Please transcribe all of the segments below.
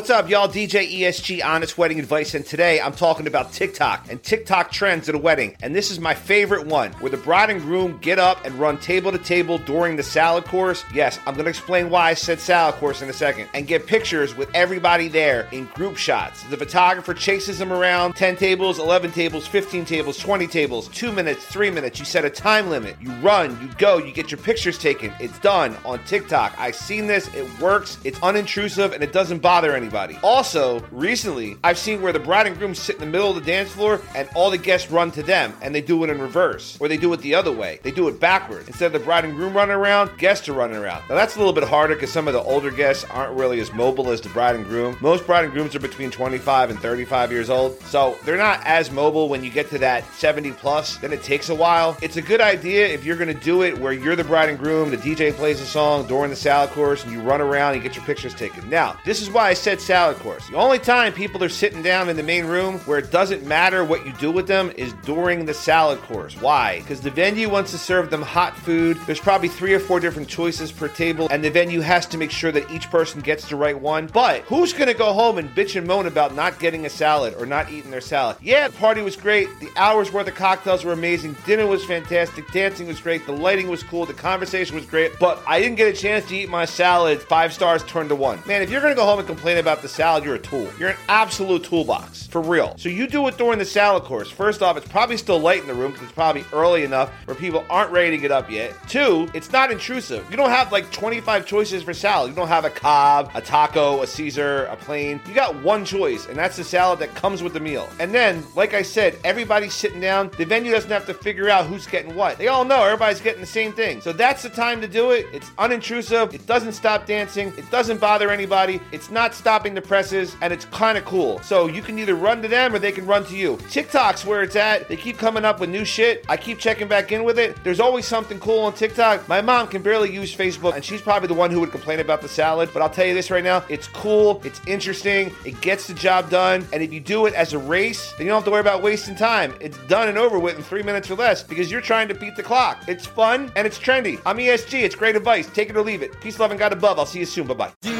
What's up, y'all? DJ ESG Honest Wedding Advice, and today I'm talking about TikTok and TikTok trends at a wedding. And this is my favorite one, where the bride and groom get up and run table to table during the salad course. Yes, I'm gonna explain why I said salad course in a second, and get pictures with everybody there in group shots. The photographer chases them around 10 tables, 11 tables, 15 tables, 20 tables, 2 minutes, 3 minutes. You set a time limit. You run, you go, you get your pictures taken. It's done on TikTok. I've seen this, it works, it's unintrusive, and it doesn't bother anybody. Also, recently, I've seen where the bride and groom sit in the middle of the dance floor and all the guests run to them and they do it in reverse, or they do it the other way. They do it backwards. Instead of the bride and groom running around, guests are running around. Now, that's a little bit harder because some of the older guests aren't really as mobile as the bride and groom. Most bride and grooms are between 25 and 35 years old, so they're not as mobile when you get to that 70 plus. Then it takes a while. It's a good idea if you're going to do it where you're the bride and groom, the DJ plays a song during the salad course, and you run around and get your pictures taken. Now, this is why I said salad course. The only time people are sitting down in the main room where it doesn't matter what you do with them is during the salad course. Why? Because the venue wants to serve them hot food. There's probably three or four different choices per table, and the venue has to make sure that each person gets the right one. But who's going to go home and bitch and moan about not getting a salad or not eating their salad? Yeah, the party was great. The hours worth of cocktails were amazing. Dinner was fantastic. Dancing was great. The lighting was cool. The conversation was great. But I didn't get a chance to eat my salad. Five stars turned to one. Man, if you're going to go home and complain about the salad, you're a tool. You're an absolute toolbox. For real. So you do it during the salad course. First off, it's probably still light in the room because it's probably early enough where people aren't ready to get up yet. Two, it's not intrusive. You don't have like 25 choices for salad. You don't have a Cobb, a taco, a Caesar, a plain. You got one choice, and that's the salad that comes with the meal. And then, like I said, everybody's sitting down. The venue doesn't have to figure out who's getting what. They all know everybody's getting the same thing. So that's the time to do it. It's unintrusive. It doesn't stop dancing. It doesn't bother anybody. It's not stopping the presses, and it's kind of cool. So you can either run to them or they can run to you. TikTok's where it's at. They keep coming up with new shit. I keep checking back in with it. There's always something cool on TikTok. My mom can barely use Facebook, and she's probably the one who would complain about the salad. But I'll tell you this right now it's cool, it's interesting, it gets the job done. And if you do it as a race, then you don't have to worry about wasting time. It's done and over with in three minutes or less because you're trying to beat the clock. It's fun and it's trendy. I'm ESG. It's great advice. Take it or leave it. Peace, love, and God above. I'll see you soon. Bye bye.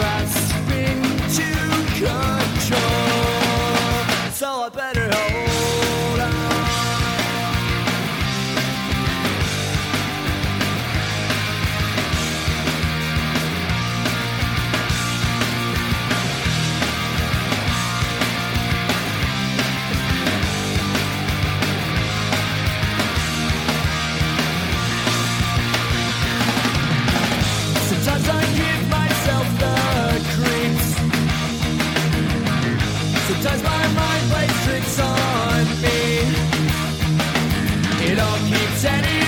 us. Sometimes my mind plays tricks on me. It all keeps ending.